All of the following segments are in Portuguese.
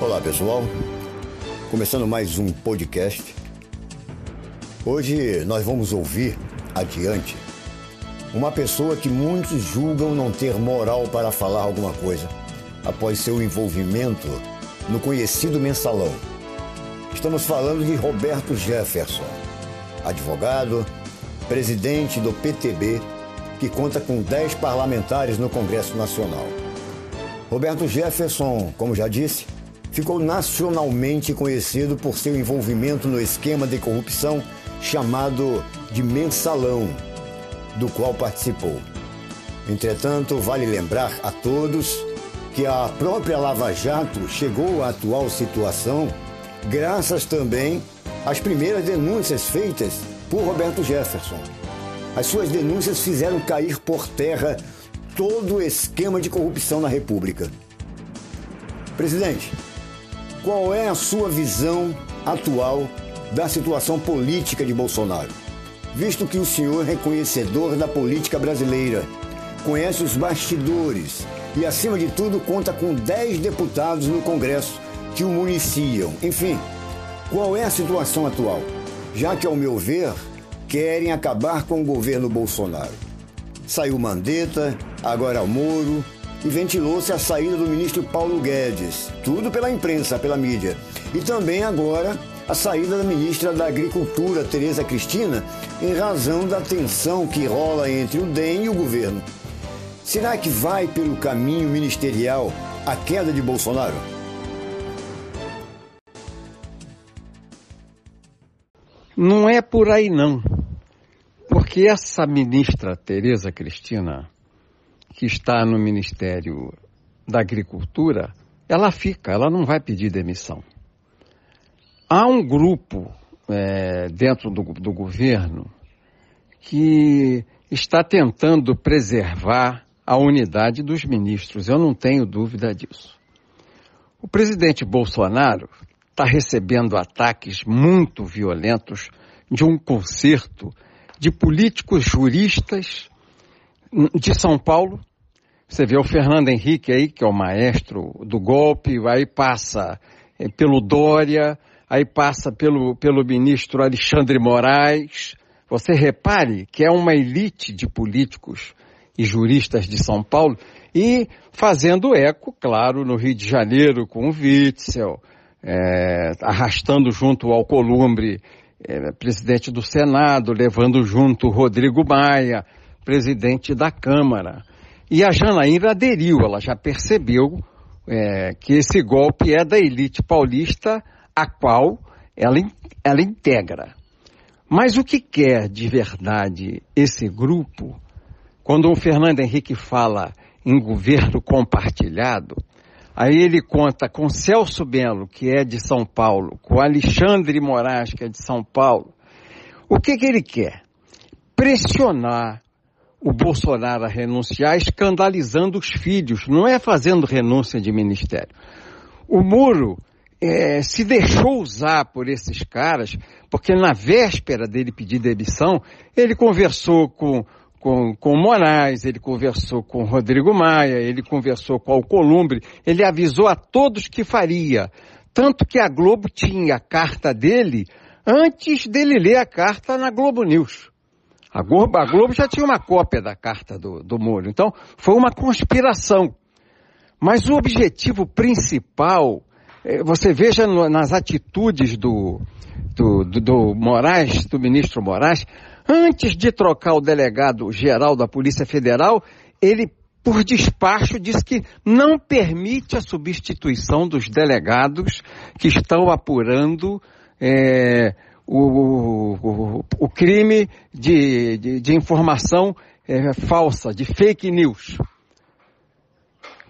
Olá pessoal, começando mais um podcast. Hoje nós vamos ouvir adiante uma pessoa que muitos julgam não ter moral para falar alguma coisa após seu envolvimento no conhecido mensalão. Estamos falando de Roberto Jefferson, advogado, presidente do PTB, que conta com 10 parlamentares no Congresso Nacional. Roberto Jefferson, como já disse, ficou nacionalmente conhecido por seu envolvimento no esquema de corrupção chamado de mensalão, do qual participou. Entretanto, vale lembrar a todos que a própria Lava Jato chegou à atual situação graças também às primeiras denúncias feitas por Roberto Jefferson. As suas denúncias fizeram cair por terra todo o esquema de corrupção na República. Presidente, qual é a sua visão atual da situação política de Bolsonaro? Visto que o senhor é conhecedor da política brasileira, conhece os bastidores e, acima de tudo, conta com 10 deputados no Congresso que o municiam. Enfim, qual é a situação atual? Já que, ao meu ver, querem acabar com o governo Bolsonaro. Saiu Mandetta, agora Moro, e ventilou-se a saída do ministro Paulo Guedes. Tudo pela imprensa, pela mídia. E também agora a saída da ministra da Agricultura, Tereza Cristina, em razão da tensão que rola entre o DEM e o governo. Será que vai pelo caminho ministerial a queda de Bolsonaro? Não é por aí não. Porque essa ministra Tereza Cristina, que está no Ministério da Agricultura, ela fica, ela não vai pedir demissão. Há um grupo é, dentro do, do governo que está tentando preservar a unidade dos ministros. Eu não tenho dúvida disso. O presidente Bolsonaro está recebendo ataques muito violentos de um concerto de políticos juristas de São Paulo. Você vê o Fernando Henrique aí, que é o maestro do golpe, aí passa é, pelo Dória, aí passa pelo, pelo ministro Alexandre Moraes. Você repare que é uma elite de políticos e juristas de São Paulo, e fazendo eco, claro, no Rio de Janeiro com o Witzel, é, arrastando junto ao Columbre é, presidente do Senado, levando junto o Rodrigo Maia, presidente da Câmara. E a Janaína aderiu, ela já percebeu é, que esse golpe é da elite paulista, a qual ela, ela integra. Mas o que quer de verdade esse grupo quando o Fernando Henrique fala em governo compartilhado, aí ele conta com Celso Belo, que é de São Paulo, com Alexandre Moraes, que é de São Paulo. O que, que ele quer? Pressionar o Bolsonaro a renunciar, escandalizando os filhos, não é fazendo renúncia de ministério. O Muro é, se deixou usar por esses caras, porque na véspera dele pedir demissão, ele conversou com com, com Moraes, ele conversou com Rodrigo Maia, ele conversou com Alcolumbre, ele avisou a todos que faria. Tanto que a Globo tinha a carta dele antes dele ler a carta na Globo News. A Globo, a Globo já tinha uma cópia da carta do, do Moro. Então, foi uma conspiração. Mas o objetivo principal, eh, você veja nas atitudes do, do, do, do Moraes, do ministro Moraes, Antes de trocar o delegado geral da Polícia Federal, ele, por despacho, disse que não permite a substituição dos delegados que estão apurando é, o, o, crime de, de, de informação é, falsa, de fake news.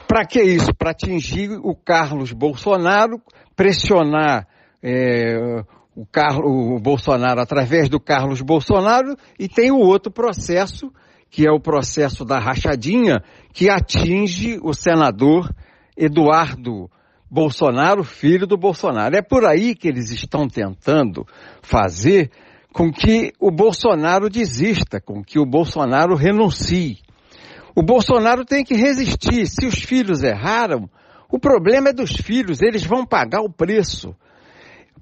Para que isso? Para atingir o Carlos Bolsonaro, pressionar é, o, Carlos, o Bolsonaro através do Carlos Bolsonaro e tem o outro processo, que é o processo da rachadinha, que atinge o senador Eduardo Bolsonaro, filho do Bolsonaro. É por aí que eles estão tentando fazer com que o Bolsonaro desista, com que o Bolsonaro renuncie. O Bolsonaro tem que resistir. Se os filhos erraram, O problema é dos filhos, eles vão pagar o preço.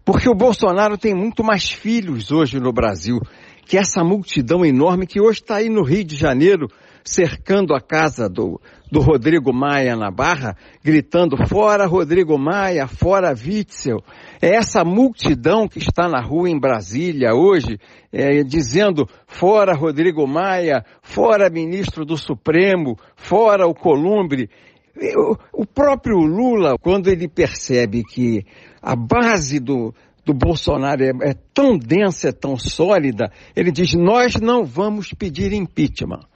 Porque o Bolsonaro tem muito mais filhos hoje no Brasil que essa multidão enorme que hoje está aí no Rio de Janeiro, cercando a casa do, do Rodrigo Maia na Barra, gritando fora Rodrigo Maia, fora Witzel. É essa multidão que está na rua em Brasília hoje, é, dizendo fora Rodrigo Maia, fora ministro do Supremo, fora o Columbre. O próprio Lula, quando ele percebe que a base do, do Bolsonaro é, é tão densa, é tão sólida, ele diz: nós não vamos pedir impeachment.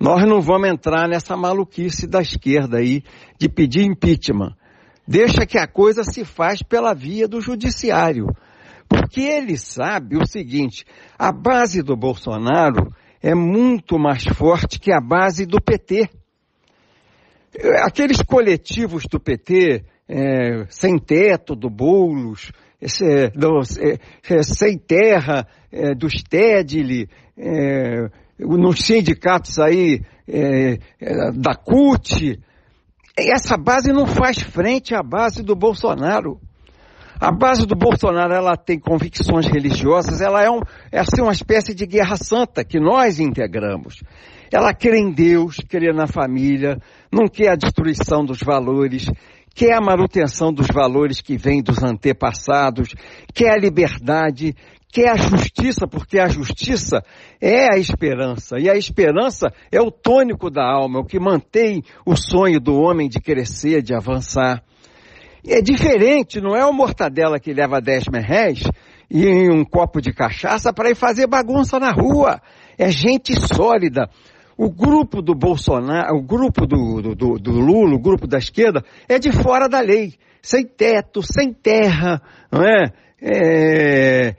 Nós não vamos entrar nessa maluquice da esquerda aí de pedir impeachment. Deixa que a coisa se faz pela via do judiciário. Porque ele sabe o seguinte, a base do Bolsonaro é muito mais forte que a base do PT. Aqueles coletivos do PT, é, sem teto, do Boulos, esse, do, é, é, sem terra, é, do Stedley, é, nos sindicatos aí é, é, da CUT, essa base não faz frente à base do Bolsonaro. A base do Bolsonaro, ela tem convicções religiosas, ela é, um, é assim, uma espécie de guerra santa que nós integramos. Ela crê em Deus, crê na família, não quer a destruição dos valores, quer a manutenção dos valores que vêm dos antepassados, quer a liberdade, quer a justiça, porque a justiça é a esperança, e a esperança é o tônico da alma, é o que mantém o sonho do homem de crescer, de avançar. É diferente, não é o mortadela que leva 10 merréis e um copo de cachaça para ir fazer bagunça na rua. É gente sólida. O grupo do Bolsonaro, o grupo do, do, do Lula, o grupo da esquerda, é de fora da lei. Sem teto, sem terra, não é? É, é,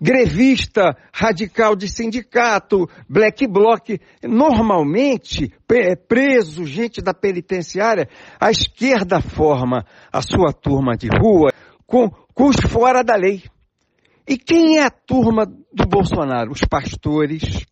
grevista, radical de sindicato, black bloc, normalmente preso, gente da penitenciária, a esquerda forma a sua turma de rua com, com os fora da lei. E quem é a turma do Bolsonaro? Os pastores,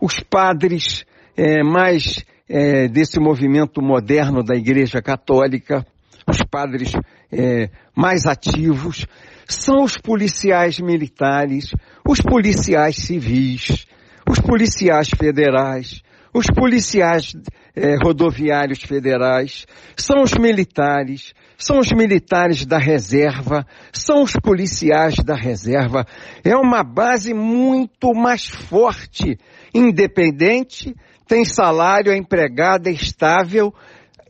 os padres é, mais é, desse movimento moderno da Igreja Católica, os padres é, mais ativos, são os policiais militares, os policiais civis, os policiais federais, os policiais é, rodoviários federais, são os militares, são os militares da reserva, são os policiais da reserva. É uma base muito mais forte, independente, tem salário, é empregada, é estável,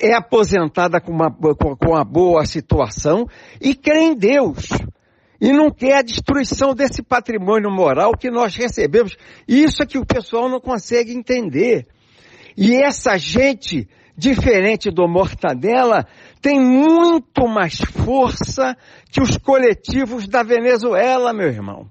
é aposentada com uma, com, com uma boa situação e crê em Deus. E não quer a destruição desse patrimônio moral que nós recebemos. Isso é que o pessoal não consegue entender. E essa gente, diferente do Mortadela, tem muito mais força que os coletivos da Venezuela, meu irmão.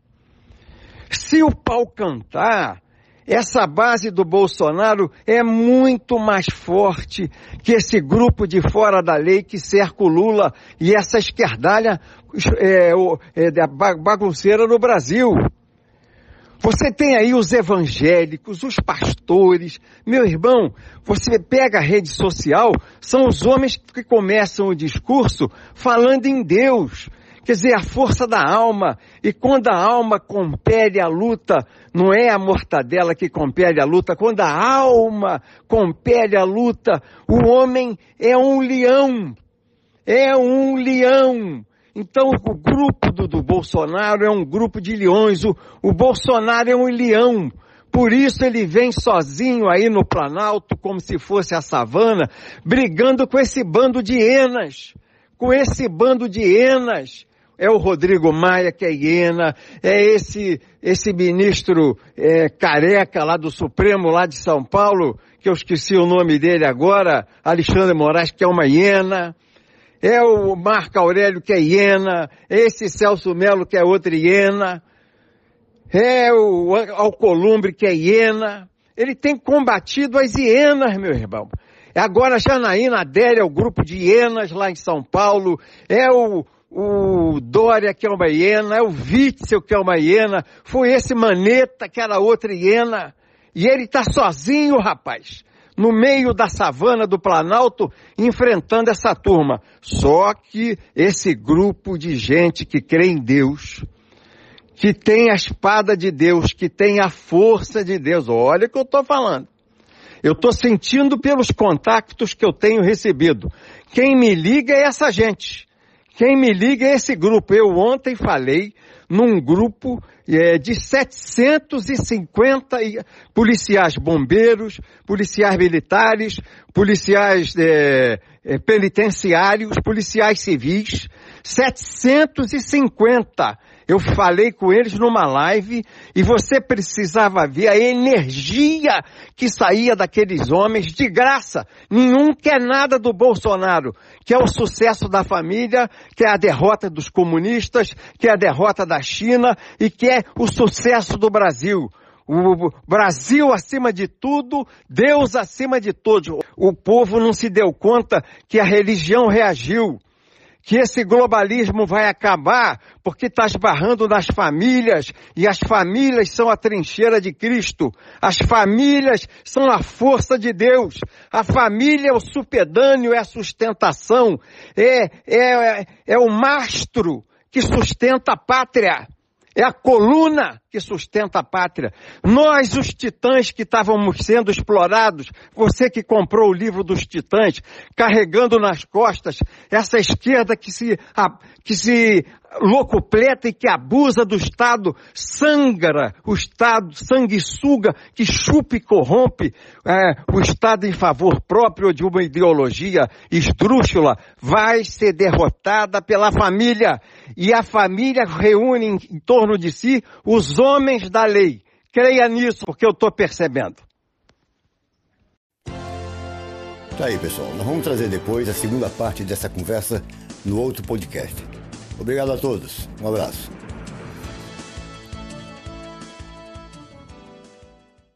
Se o pau cantar, essa base do Bolsonaro é muito mais forte que esse grupo de fora da lei que cerca o Lula e essa esquerdalha é, é, bagunceira no Brasil. Você tem aí os evangélicos, os pastores. Meu irmão, você pega a rede social, são os homens que começam o discurso falando em Deus, Quer dizer, a força da alma. E quando a alma compele a luta, não é a mortadela que compele a luta, quando a alma compele a luta, o homem é um leão. É um leão. Então o grupo do, do Bolsonaro é um grupo de leões. O, o Bolsonaro é um leão. Por isso ele vem sozinho aí no Planalto, como se fosse a savana, brigando com esse bando de hienas. Com esse bando de hienas é o Rodrigo Maia, que é hiena, é esse, esse ministro é, careca lá do Supremo, lá de São Paulo, que eu esqueci o nome dele agora, Alexandre Moraes, que é uma hiena, é o Marco Aurélio, que é hiena, é esse Celso Melo, que é outra hiena, é o Alcolumbre, que é hiena, ele tem combatido as hienas, meu irmão. Agora Janaína Adélia, o grupo de hienas lá em São Paulo, é o, o Dória, que é uma hiena, é o Witzel, que é uma hiena, foi esse Maneta, que era outra hiena, e ele está sozinho, rapaz. no meio da savana do Planalto, enfrentando essa turma. Só que esse grupo de gente que crê em Deus, que tem a espada de Deus, que tem a força de Deus, olha o que eu estou falando. Eu estou sentindo pelos contactos que eu tenho recebido. Quem me liga é essa gente. Quem me liga é esse grupo. Eu ontem falei num grupo é, de 750 policiais bombeiros, policiais militares, policiais é, é, penitenciários, policiais civis, 750 eu falei com eles numa live e você precisava ver a energia que saía daqueles homens de graça. Nenhum quer nada do Bolsonaro, que é o sucesso da família, que é a derrota dos comunistas, que é a derrota da China e que é o sucesso do Brasil. O Brasil acima de tudo, Deus acima de todos. O povo não se deu conta que a religião reagiu que esse globalismo vai acabar porque está esbarrando nas famílias e as famílias são a trincheira de Cristo. As famílias são a força de Deus. A família é o supedâneo, é a sustentação, é, é, é o mastro que sustenta a pátria. É a coluna que sustenta a pátria. Nós, os titãs que estávamos sendo explorados, você que comprou o livro dos titãs, carregando nas costas essa esquerda que se, que se locupleta e que abusa do Estado, sangra o Estado, sanguessuga, que chupa e corrompe é, o Estado em favor próprio de uma ideologia esdrúxula, vai ser derrotada pela família. E a família reúne em, em torno de si os homens da lei. Creia nisso, porque eu estou percebendo. Tá aí, pessoal. Nós vamos trazer depois a segunda parte dessa conversa no outro podcast. Obrigado a todos. Um abraço.